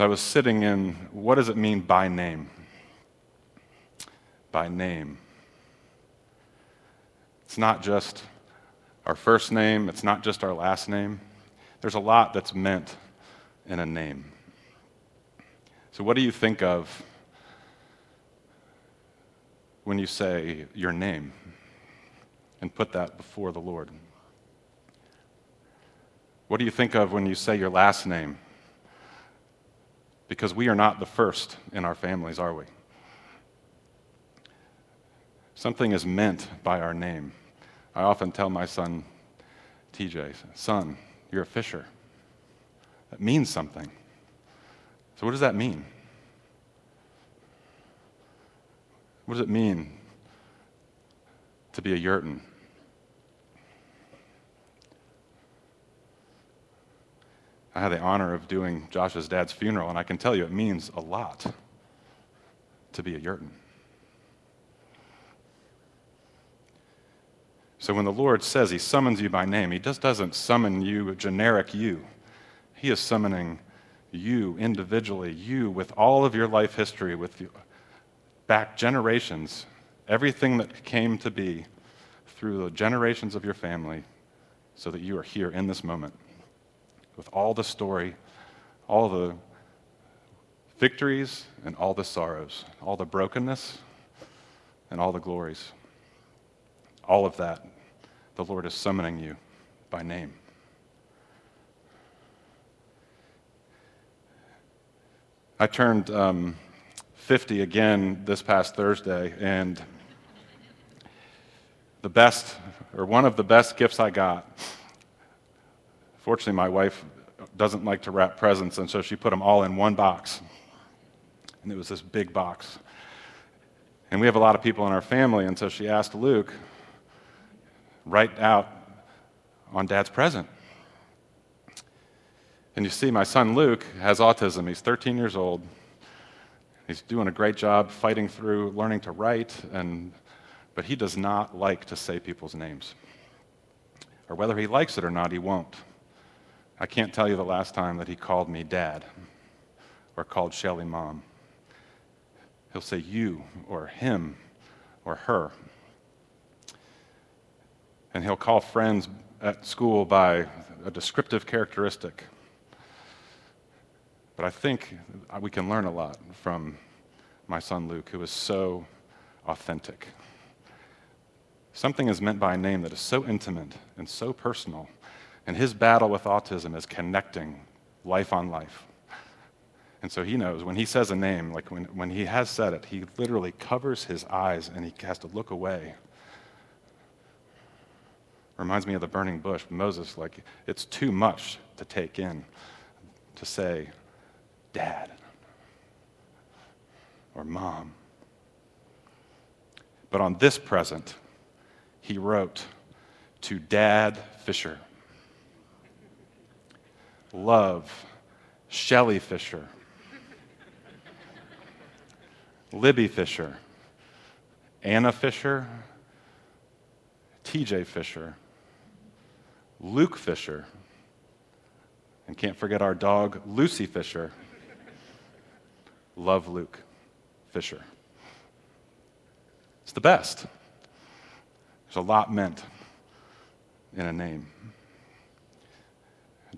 So I was sitting in what does it mean by name? By name. It's not just our first name, it's not just our last name. There's a lot that's meant in a name. So, what do you think of when you say your name and put that before the Lord? What do you think of when you say your last name? Because we are not the first in our families, are we? Something is meant by our name. I often tell my son, TJ, son, you're a fisher. That means something. So, what does that mean? What does it mean to be a yurton? I had the honor of doing Josh's dad's funeral, and I can tell you it means a lot to be a yurton. So when the Lord says He summons you by name, He just doesn't summon you a generic you. He is summoning you individually, you with all of your life history, with back generations, everything that came to be through the generations of your family, so that you are here in this moment with all the story, all the victories and all the sorrows, all the brokenness and all the glories. All of that, the Lord is summoning you by name. I turned um, 50 again this past Thursday, and the best, or one of the best gifts I got. Fortunately, my wife doesn't like to wrap presents, and so she put them all in one box. And it was this big box. And we have a lot of people in our family, and so she asked Luke, write out on dad's present. And you see, my son Luke has autism. He's 13 years old. He's doing a great job fighting through learning to write, and, but he does not like to say people's names. Or whether he likes it or not, he won't. I can't tell you the last time that he called me dad or called Shelly mom. He'll say you or him or her and he'll call friends at school by a descriptive characteristic. But I think we can learn a lot from my son Luke, who is so authentic. Something is meant by a name that is so intimate and so personal, and his battle with autism is connecting life on life. And so he knows when he says a name, like when, when he has said it, he literally covers his eyes and he has to look away Reminds me of the burning bush. Moses, like, it's too much to take in to say, Dad or Mom. But on this present, he wrote to Dad Fisher. Love, Shelly Fisher. Libby Fisher. Anna Fisher. TJ Fisher. Luke Fisher. And can't forget our dog, Lucy Fisher. Love Luke Fisher. It's the best. There's a lot meant in a name.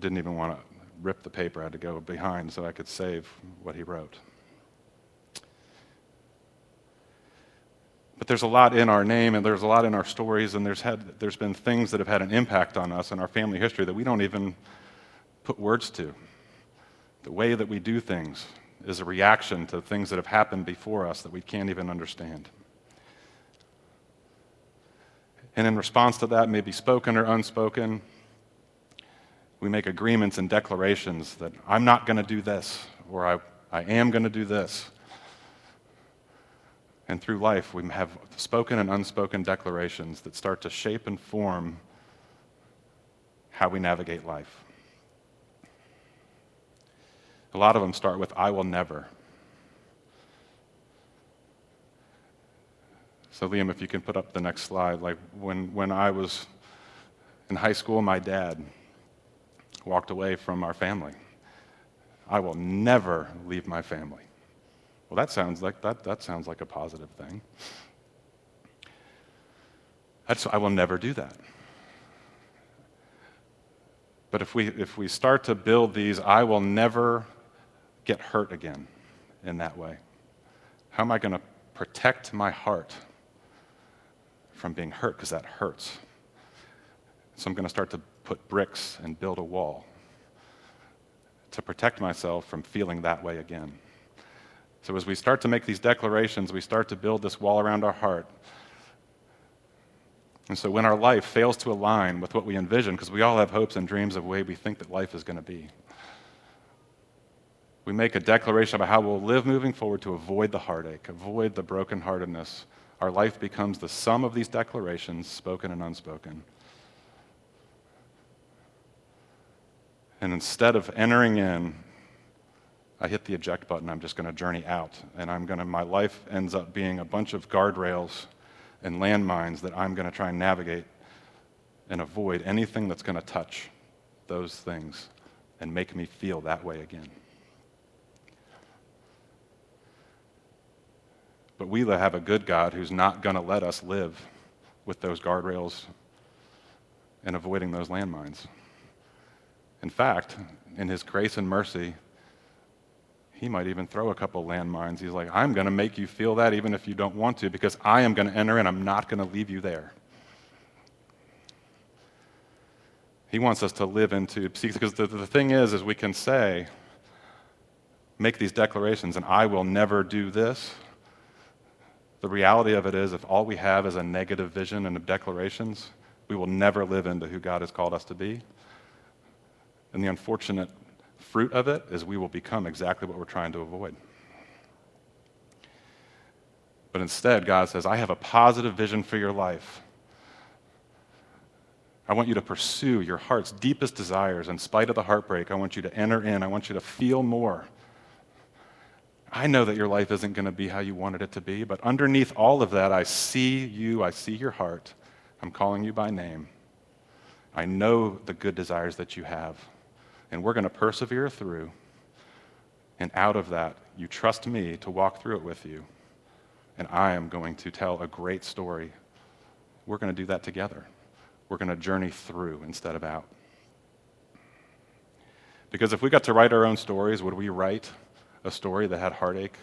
Didn't even want to rip the paper, I had to go behind so I could save what he wrote. But there's a lot in our name and there's a lot in our stories, and there's, had, there's been things that have had an impact on us and our family history that we don't even put words to. The way that we do things is a reaction to things that have happened before us that we can't even understand. And in response to that, maybe spoken or unspoken, we make agreements and declarations that I'm not going to do this, or I, I am going to do this. And through life, we have spoken and unspoken declarations that start to shape and form how we navigate life. A lot of them start with, I will never. So, Liam, if you can put up the next slide. Like when, when I was in high school, my dad walked away from our family I will never leave my family. Well, that sounds like, that, that sounds like a positive thing. That's, I will never do that. But if we, if we start to build these, I will never get hurt again in that way. How am I going to protect my heart from being hurt? Because that hurts. So I'm going to start to put bricks and build a wall to protect myself from feeling that way again. So as we start to make these declarations, we start to build this wall around our heart. And so when our life fails to align with what we envision, because we all have hopes and dreams of the way we think that life is going to be, we make a declaration about how we'll live moving forward to avoid the heartache, avoid the brokenheartedness. Our life becomes the sum of these declarations, spoken and unspoken. And instead of entering in, I hit the eject button. I'm just going to journey out. And I'm going to, my life ends up being a bunch of guardrails and landmines that I'm going to try and navigate and avoid anything that's going to touch those things and make me feel that way again. But we have a good God who's not going to let us live with those guardrails and avoiding those landmines. In fact, in his grace and mercy, he might even throw a couple landmines. He's like, I'm going to make you feel that even if you don't want to, because I am going to enter in. I'm not going to leave you there. He wants us to live into, because the, the thing is, is we can say, make these declarations, and I will never do this. The reality of it is, if all we have is a negative vision and declarations, we will never live into who God has called us to be. And the unfortunate fruit of it is we will become exactly what we're trying to avoid. But instead, God says, I have a positive vision for your life. I want you to pursue your heart's deepest desires in spite of the heartbreak. I want you to enter in. I want you to feel more. I know that your life isn't going to be how you wanted it to be, but underneath all of that, I see you. I see your heart. I'm calling you by name. I know the good desires that you have and we're going to persevere through. And out of that, you trust me to walk through it with you. And I am going to tell a great story. We're going to do that together. We're going to journey through instead of out. Because if we got to write our own stories, would we write a story that had heartache?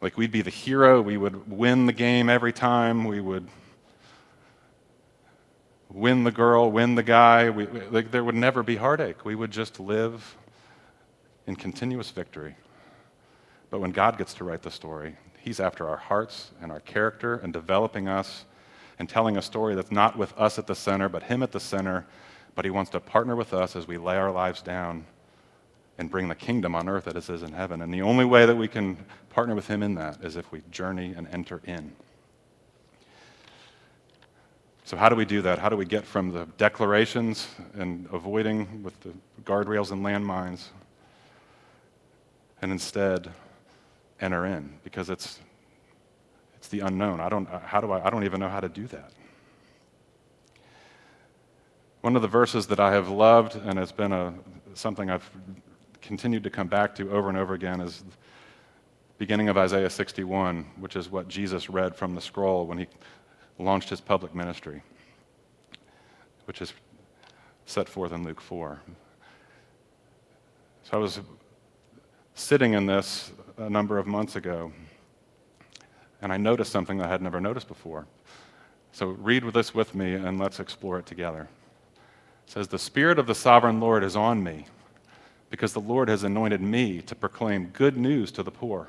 Like we'd be the hero, we would win the game every time, we would win the girl, win the guy. We, like, there would never be heartache. We would just live in continuous victory. But when God gets to write the story, He's after our hearts and our character and developing us and telling a story that's not with us at the center, but Him at the center. But He wants to partner with us as we lay our lives down and bring the kingdom on earth as it is in heaven. And the only way that we can partner with Him in that is if we journey and enter in. So, how do we do that? How do we get from the declarations and avoiding with the guardrails and landmines and instead enter in? Because it's, it's the unknown. I don't, how do I, I don't even know how to do that. One of the verses that I have loved and has been a, something I've continued to come back to over and over again is beginning of Isaiah 61, which is what Jesus read from the scroll when he launched his public ministry, which is set forth in Luke 4. So I was sitting in this a number of months ago, and I noticed something I had never noticed before. So read with this with me and let's explore it together. It says, The Spirit of the sovereign Lord is on me, because the Lord has anointed me to proclaim good news to the poor.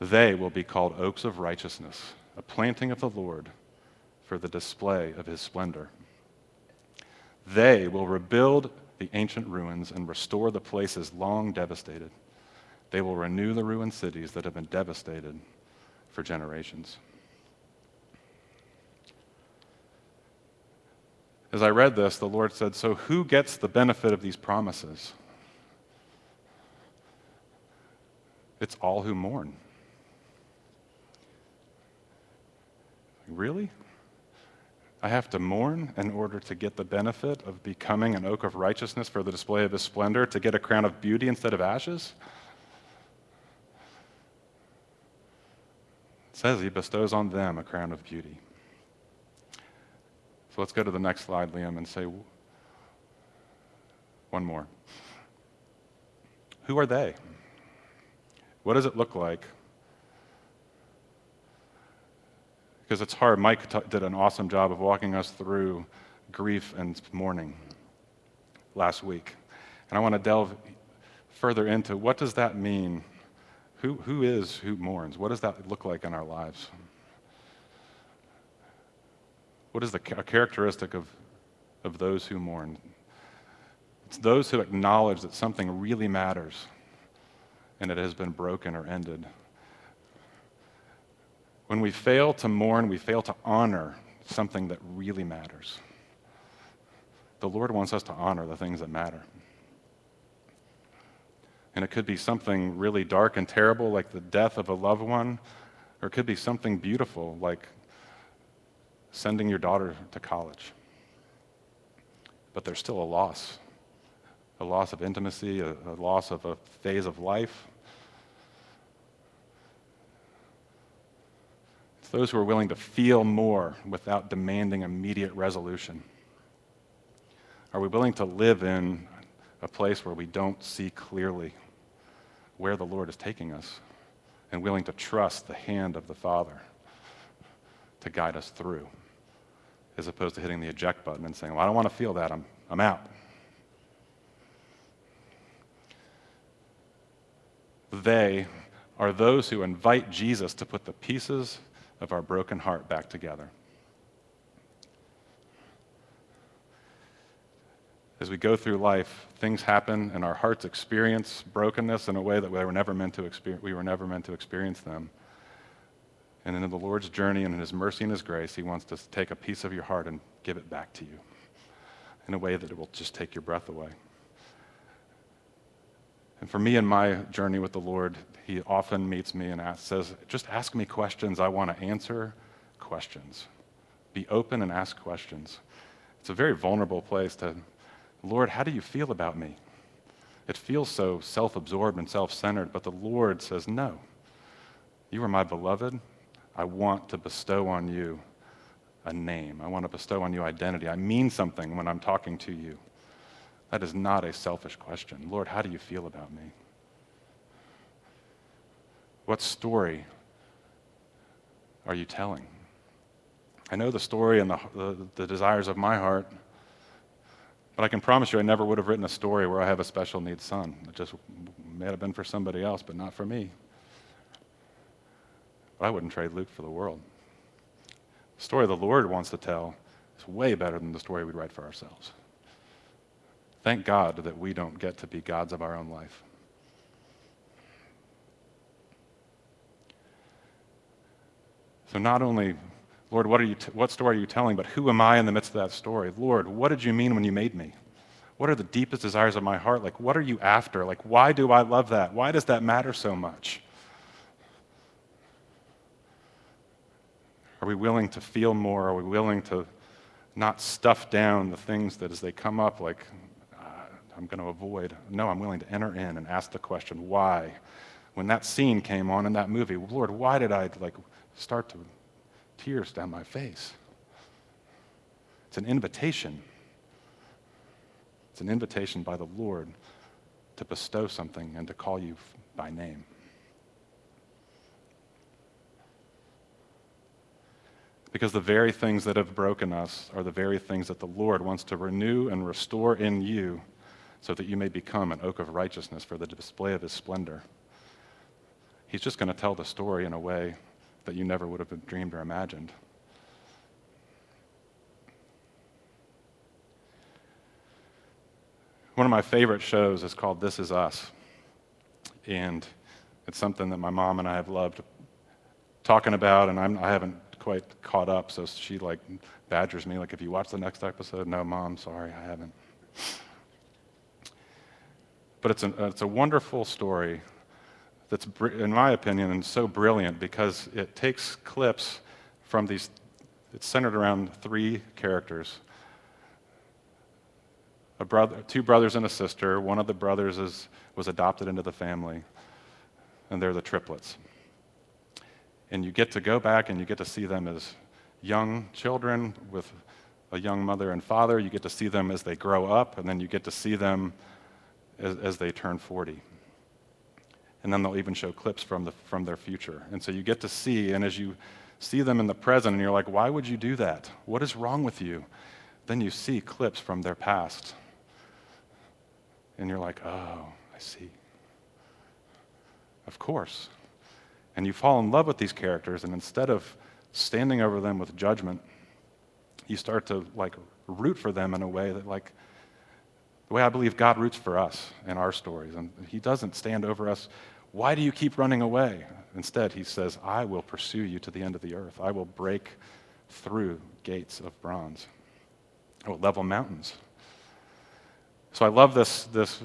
They will be called oaks of righteousness, a planting of the Lord for the display of his splendor. They will rebuild the ancient ruins and restore the places long devastated. They will renew the ruined cities that have been devastated for generations. As I read this, the Lord said, So who gets the benefit of these promises? It's all who mourn. Really? I have to mourn in order to get the benefit of becoming an oak of righteousness for the display of his splendor, to get a crown of beauty instead of ashes? It says he bestows on them a crown of beauty. So let's go to the next slide, Liam, and say one more. Who are they? What does it look like? Because it's hard. Mike did an awesome job of walking us through grief and mourning last week. And I want to delve further into what does that mean? Who, who is who mourns? What does that look like in our lives? What is the characteristic of, of those who mourn? It's those who acknowledge that something really matters and it has been broken or ended. When we fail to mourn, we fail to honor something that really matters. The Lord wants us to honor the things that matter. And it could be something really dark and terrible, like the death of a loved one, or it could be something beautiful, like sending your daughter to college. But there's still a loss a loss of intimacy, a, a loss of a phase of life. It's those who are willing to feel more without demanding immediate resolution. Are we willing to live in a place where we don't see clearly where the Lord is taking us and willing to trust the hand of the Father to guide us through? as opposed to hitting the eject button and saying, Well, I don't want to feel that. I'm, I'm out. They are those who invite Jesus to put the pieces of our broken heart back together. As we go through life, things happen and our hearts experience brokenness in a way that we were never meant to experience, we were never meant to experience them. And in the Lord's journey and in His mercy and His grace, He wants to take a piece of your heart and give it back to you in a way that it will just take your breath away. And for me in my journey with the Lord, He often meets me and asks, says, Just ask me questions. I want to answer questions. Be open and ask questions. It's a very vulnerable place to, Lord, how do you feel about me? It feels so self absorbed and self centered, but the Lord says, No. You are my beloved. I want to bestow on you a name. I want to bestow on you identity. I mean something when I'm talking to you. That is not a selfish question. Lord, how do you feel about me? What story are you telling? I know the story and the, the, the, desires of my heart, but I can promise you I never would have written a story where I have a special needs son. It just may have been for somebody else, but not for me. But I wouldn't trade Luke for the world. The story the Lord wants to tell is way better than the story we'd write for ourselves. Thank God that we don't get to be gods of our own life. So, not only, Lord, what, are you t- what story are you telling, but who am I in the midst of that story? Lord, what did you mean when you made me? What are the deepest desires of my heart? Like, what are you after? Like, why do I love that? Why does that matter so much? Are we willing to feel more? Are we willing to not stuff down the things that as they come up, like, I'm going to avoid? No, I'm willing to enter in and ask the question, why? When that scene came on in that movie, Lord, why did I like start to tears down my face? It's an invitation. It's an invitation by the Lord to bestow something and to call you by name. Because the very things that have broken us are the very things that the Lord wants to renew and restore in you so that you may become an oak of righteousness for the display of his splendor. He's just going to tell the story in a way that you never would have dreamed or imagined. One of my favorite shows is called This Is Us. And It's something that my mom and I have loved talking about, and I'm, I haven't quite caught up, so she like badgers me, like, if you watch the next episode, no, mom, sorry, I haven't. But it's, a it's a wonderful story that's, in my opinion, and so brilliant because it takes clips from these, it's centered around three characters. A brother, two brothers and a sister. One of the brothers is, was adopted into the family, and they're the triplets. And you get to go back and you get to see them as young children with a young mother and father. You get to see them as they grow up, and then you get to see them as, as they turn 40. And then they'll even show clips from, the, from their future. And so you get to see, and as you see them in the present, and you're like, why would you do that? What is wrong with you? Then you see clips from their past. And you're like, oh, I see. Of course. And you fall in love with these characters, and instead of standing over them with judgment, you start to like root for them in a way that like the way I believe God roots for us in our stories. And he doesn't stand over us. Why do you keep running away? Instead, he says, I will pursue you to the end of the earth. I will break through gates of bronze. I will level mountains. So I love this, this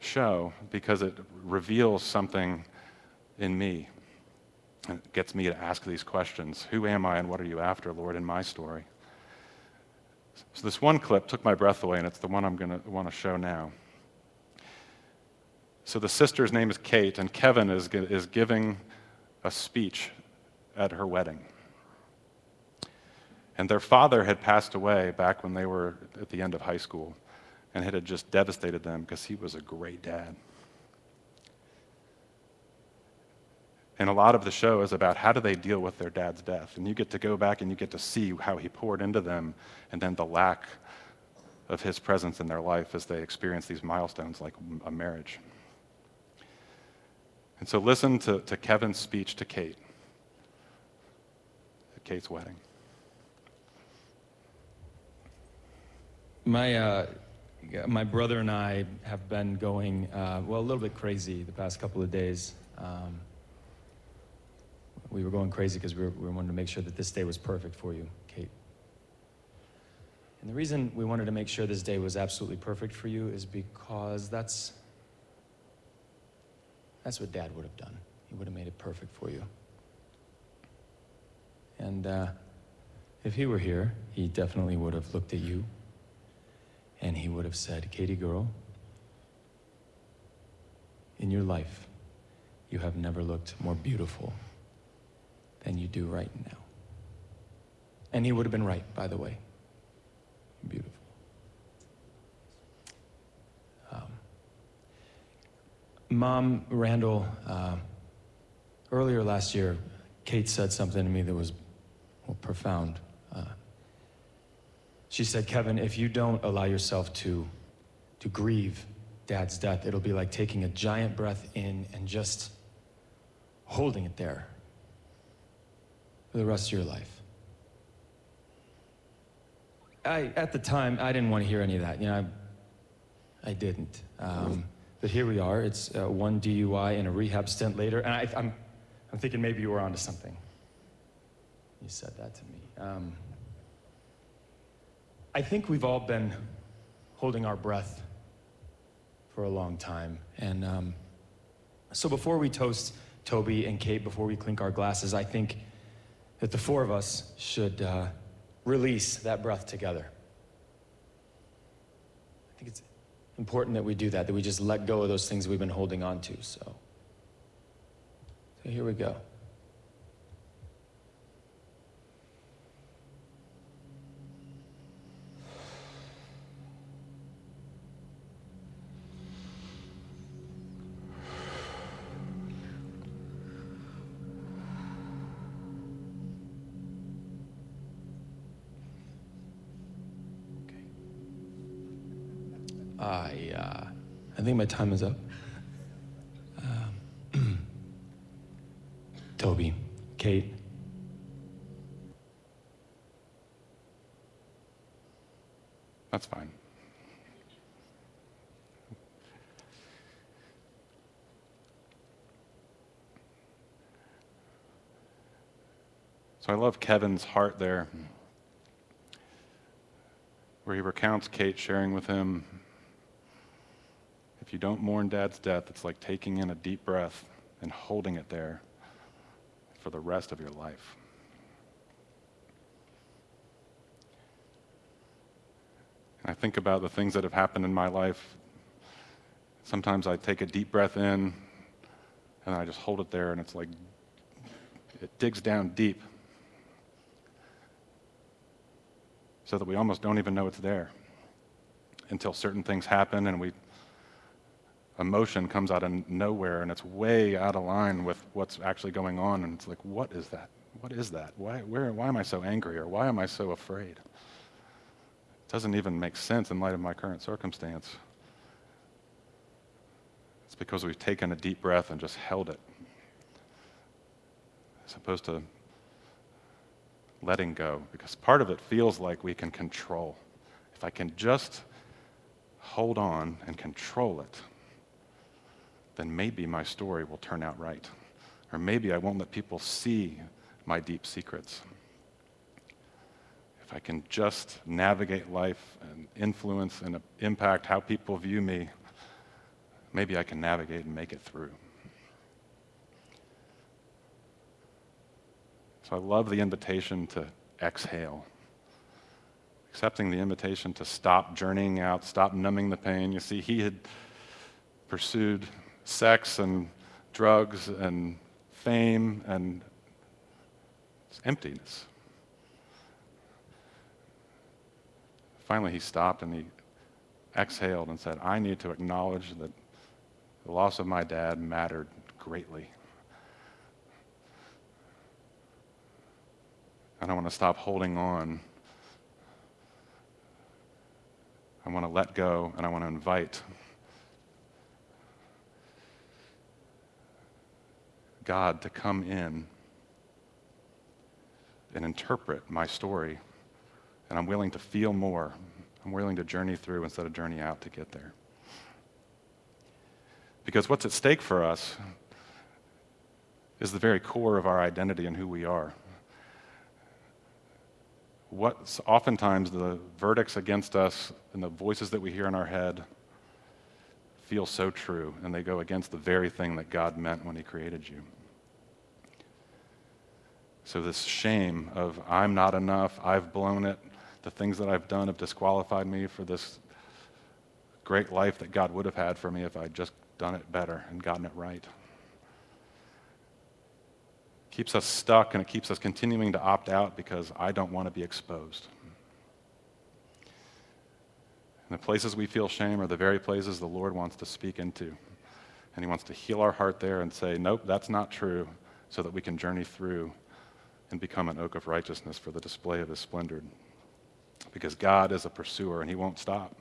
show because it reveals something in me. And It gets me to ask these questions Who am I and what are you after, Lord, in my story? So, this one clip took my breath away, and it's the one I'm going to want to show now. So, the sister's name is Kate, and Kevin is, is giving a speech at her wedding. And their father had passed away back when they were at the end of high school, and it had just devastated them because he was a great dad. And a lot of the show is about how do they deal with their dad's death. And you get to go back and you get to see how he poured into them and then the lack of his presence in their life as they experience these milestones like a marriage. And so listen to, to Kevin's speech to Kate at Kate's wedding. My, uh, my brother and I have been going, uh, well, a little bit crazy the past couple of days. Um, we were going crazy because we, we wanted to make sure that this day was perfect for you, Kate. And the reason we wanted to make sure this day was absolutely perfect for you is because that's, that's what Dad would have done. He would have made it perfect for you. And uh, if he were here, he definitely would have looked at you and he would have said, Katie girl, in your life, you have never looked more beautiful than you do right now. And he would have been right, by the way. Beautiful. Um, Mom, Randall, uh, earlier last year, Kate said something to me that was well, profound. Uh, she said, Kevin, if you don't allow yourself to, to grieve dad's death, it'll be like taking a giant breath in and just holding it there for the rest of your life. I, at the time, I didn't want to hear any of that. You know, I, I didn't. Um, but here we are. It's uh, one DUI and a rehab stint later, and I, am I'm, I'm thinking maybe you were onto something. You said that to me. Um, I think we've all been holding our breath for a long time, and um, so before we toast Toby and Kate, before we clink our glasses, I think that the four of us should uh, release that breath together. I think it's important that we do that, that we just let go of those things we've been holding on to. So, so here we go. my time is up. Um, Toby, Kate. That's fine. So I love Kevin's heart there, where he recounts Kate sharing with him you don't mourn dad's death, it's like taking in a deep breath and holding it there for the rest of your life. And I think about the things that have happened in my life. Sometimes I take a deep breath in and I just hold it there, and it's like it digs down deep so that we almost don't even know it's there until certain things happen and we emotion comes out of nowhere and it's way out of line with what's actually going on. And it's like what is that? What is that? Why where why am i so angry or why am i so afraid? It doesn't even make sense in light of my current circumstance. It's because we've taken a deep breath and just held it as opposed to letting go because part of it feels like we can control. If i can just hold on and control it then maybe my story will turn out right. Or maybe I won't let people see my deep secrets. If I can just navigate life and influence and impact how people view me, maybe I can navigate and make it through. So I love the invitation to exhale. Accepting the invitation to stop journeying out, stop numbing the pain. You see, he had pursued sex and drugs and fame and emptiness. Finally, he stopped and he exhaled and said, I need to acknowledge that the loss of my dad mattered greatly. I want to stop holding on. I want to let go and I want to invite God to come in and interpret my story. And I'm willing to feel more. I'm willing to journey through instead of journey out to get there. Because what's at stake for us is the very core of our identity and who we are. What's oftentimes the verdicts against us and the voices that we hear in our head feel so true, and they go against the very thing that God meant when He created you. So, this shame of I'm not enough, I've blown it, the things that I've done have disqualified me for this great life that God would have had for me if I'd just done it better and gotten it right. Keeps us stuck and it keeps us continuing to opt out because I don't want to be exposed. And the places we feel shame are the very places the Lord wants to speak into. And He wants to heal our heart there and say, Nope, that's not true, so that we can journey through and become an oak of righteousness for the display of His splendor. Because God is a pursuer and He won't stop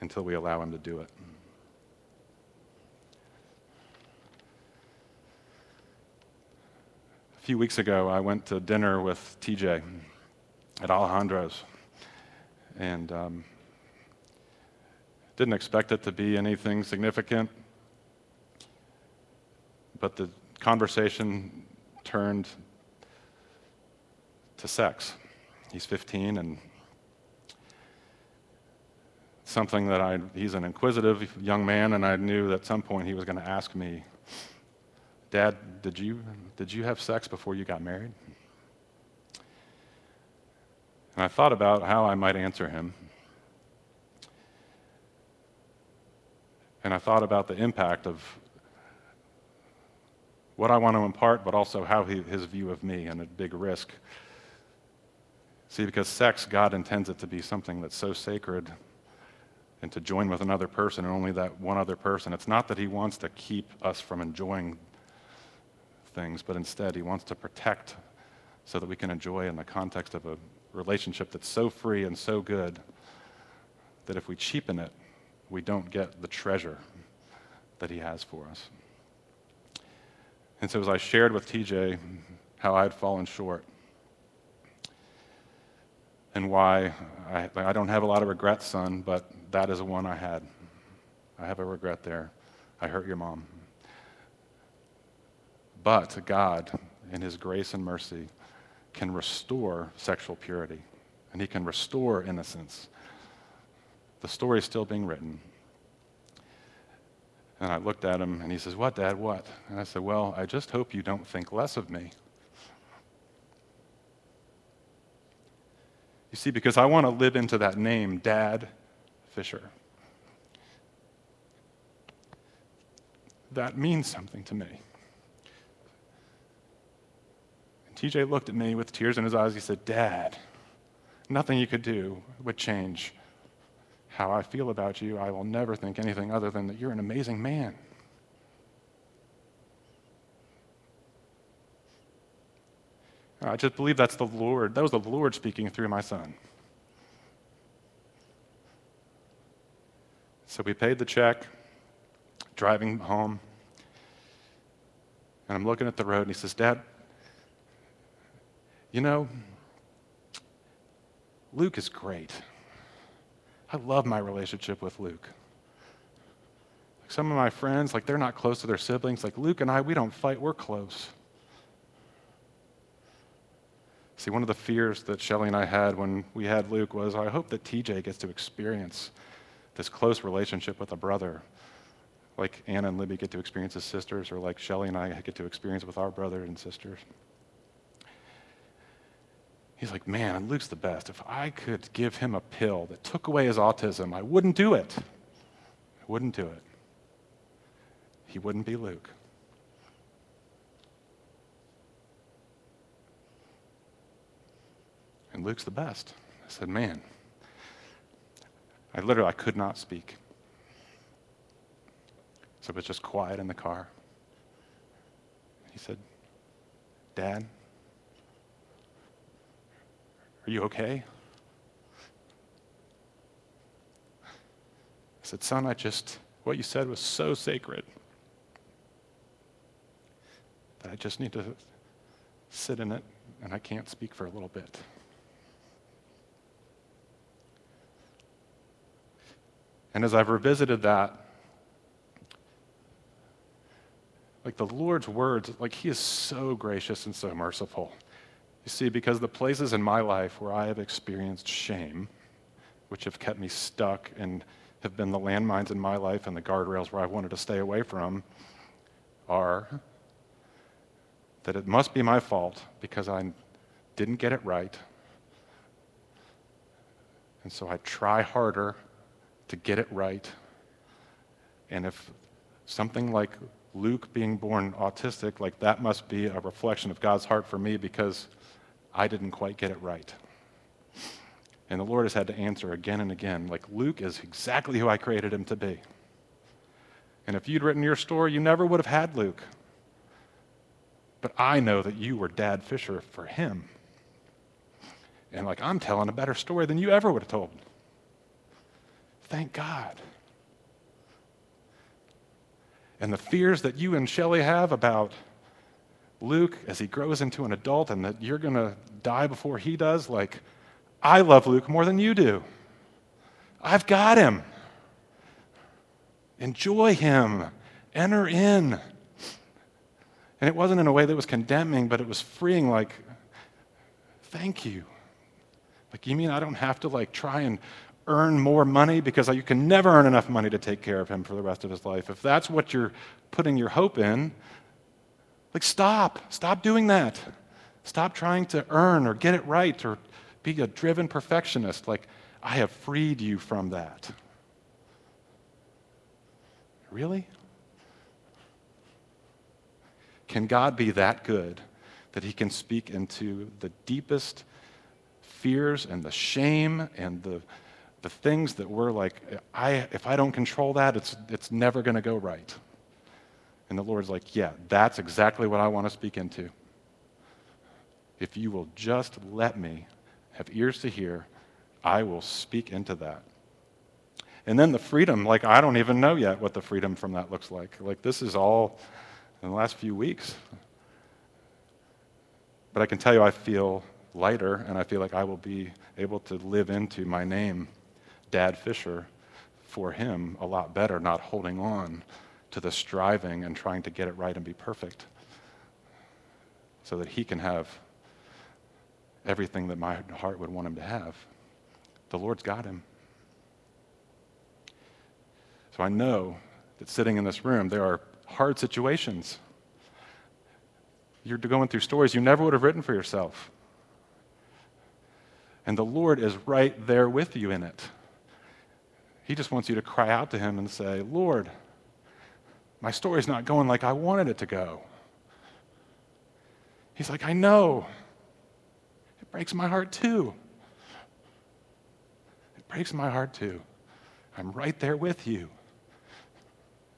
until we allow Him to do it. A few weeks ago, I went to dinner with TJ at Alejandro's. And um, didn't expect it to be anything significant, but the conversation turned to sex. He's 15 and something that I, he's an inquisitive young man, and I knew that at some point he was going to ask me, Dad, did you, did you have sex before you got married? And I thought about how I might answer him. And I thought about the impact of what I want to impart, but also how he, his view of me and a big risk. See, because sex, God intends it to be something that's so sacred and to join with another person and only that one other person. It's not that he wants to keep us from enjoying things, but instead he wants to protect so that we can enjoy in the context of a relationship that's so free and so good that if we cheapen it, we don't get the treasure that he has for us. And so, as I shared with TJ how I had fallen short and why I, I don't have a lot of regrets, son, but that is one I had. I have a regret there. I hurt your mom. But God, in His grace and mercy, can restore sexual purity and he can restore innocence. The story is still being written. And I looked at him and he says, What, Dad, what? And I said, Well, I just hope you don't think less of me. You see, because I want to live into that name, Dad Fisher. That means something to me. And TJ looked at me with tears in his eyes. He said, Dad, nothing you could do would change how I feel about you. I will never think anything other than that you're an amazing man. I just believe that's the Lord. That was the Lord speaking through my son. So we paid the check, driving home, and I'm looking at the road, and he says, Dad, you know, Luke is great. I love my relationship with Luke. Like some of my friends, like they're not close to their siblings. Like Luke and I, we don't fight, we're close. See, one of the fears that Shelly and I had when we had Luke was oh, I hope that TJ gets to experience this close relationship with a brother, like Anna and Libby get to experience as sisters, or like Shelly and I get to experience with our brothers and sisters. He's like, man, Luke's the best. If I could give him a pill that took away his autism, I wouldn't do it. I wouldn't do it. He wouldn't be Luke. And Luke's the best. I said, man, I literally I could not speak. So it was just quiet in the car. He said, Dad, are you okay? I said, Son, I just, what you said was so sacred that I just need to sit in it and I can't speak for a little bit. And as I've revisited that, like the Lord's words, like He is so gracious and so merciful. You see, because the places in my life where I have experienced shame, which have kept me stuck and have been the landmines in my life and the guardrails where I wanted to stay away from, are that it must be my fault because I didn't get it right. And so I try harder to get it right. And if something like Luke being born autistic, like that must be a reflection of God's heart for me because I didn't quite get it right. And the Lord has had to answer again and again, like Luke is exactly who I created him to be. And if you'd written your story, you never would have had Luke. But I know that you were Dad Fisher for him. And like, I'm telling a better story than you ever would have told. Thank God. And the fears that you and Shelly have about Luke as he grows into an adult and that you're going to die before he does, like, I love Luke more than you do. I've got him. Enjoy him. Enter in. And it wasn't in a way that was condemning, but it was freeing, like, thank you. Like, you mean I don't have to, like, try and earn more money because you can never earn enough money to take care of him for the rest of his life. If that's what you're putting your hope in, like, stop. Stop doing that. Stop trying to earn or get it right or be a driven perfectionist. Like, I have freed you from that. Really? Can God be that good that He can speak into the deepest fears and the shame and the, the things that we're like, I, if I don't control that, it's, it's never going to go right? And the Lord's like, Yeah, that's exactly what I want to speak into. If you will just let me have ears to hear, I will speak into that. And then the freedom, like, I don't even know yet what the freedom from that looks like. Like, this is all in the last few weeks. But I can tell you, I feel lighter, and I feel like I will be able to live into my name, Dad Fisher, for him a lot better, not holding on to the striving and trying to get it right and be perfect so that he can have everything that my heart would want him to have. The Lord's got him. So I know that sitting in this room, there are hard situations. You're going through stories you never would have written for yourself. And the Lord is right there with you in it. He just wants you to cry out to Him and say, Lord, my story's not going like I wanted it to go. He's like, I know. It breaks my heart too. It breaks my heart too. I'm right there with you.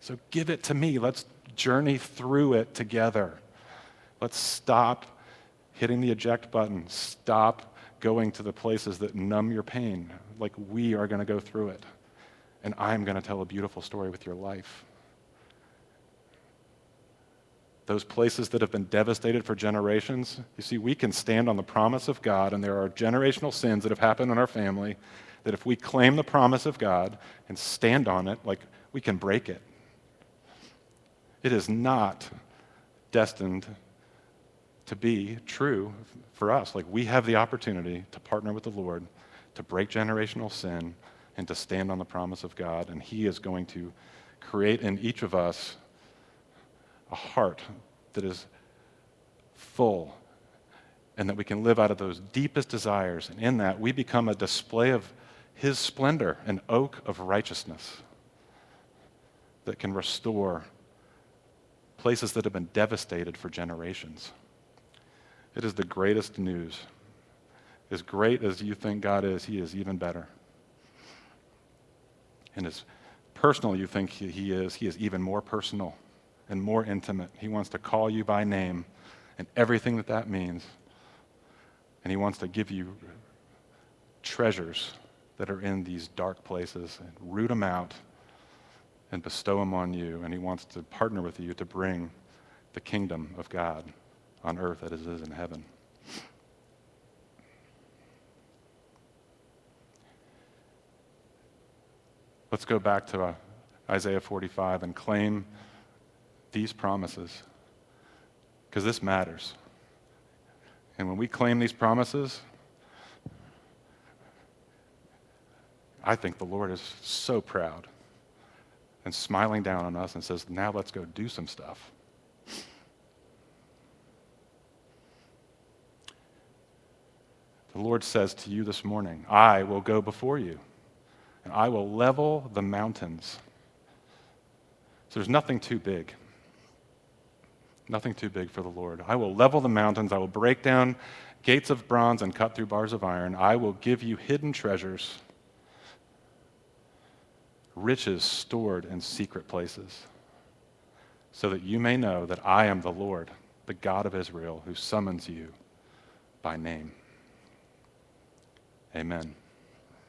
So give it to me. Let's journey through it together. Let's stop hitting the eject button. Stop going to the places that numb your pain, like we are going to go through it. And I'm going to tell a beautiful story with your life. Those places that have been devastated for generations, you see, we can stand on the promise of God, and there are generational sins that have happened in our family that if we claim the promise of God and stand on it, like we can break it. It is not destined to be true for us. Like we have the opportunity to partner with the Lord to break generational sin and to stand on the promise of God. And He is going to create in each of us a heart that is full and that we can live out of those deepest desires. And in that, we become a display of His splendor, an oak of righteousness that can restore places that have been devastated for generations. It is the greatest news. As great as you think God is, He is even better. And as personal you think He is, He is even more personal and more intimate. He wants to call you by name and everything that that means. And He wants to give you treasures that are in these dark places and root them out and bestow them on you. And He wants to partner with you to bring the kingdom of God on earth it is in heaven. Let's go back to uh, Isaiah 45 and claim these promises because this matters. And when we claim these promises, I think the Lord is so proud and smiling down on us and says, Now let's go do some stuff. The Lord says to you this morning, I will go before you, and I will level the mountains. So there's nothing too big. Nothing too big for the Lord. I will level the mountains. I will break down gates of bronze and cut through bars of iron. I will give you hidden treasures, riches stored in secret places, so that you may know that I am the Lord, the God of Israel, who summons you by name. Amen.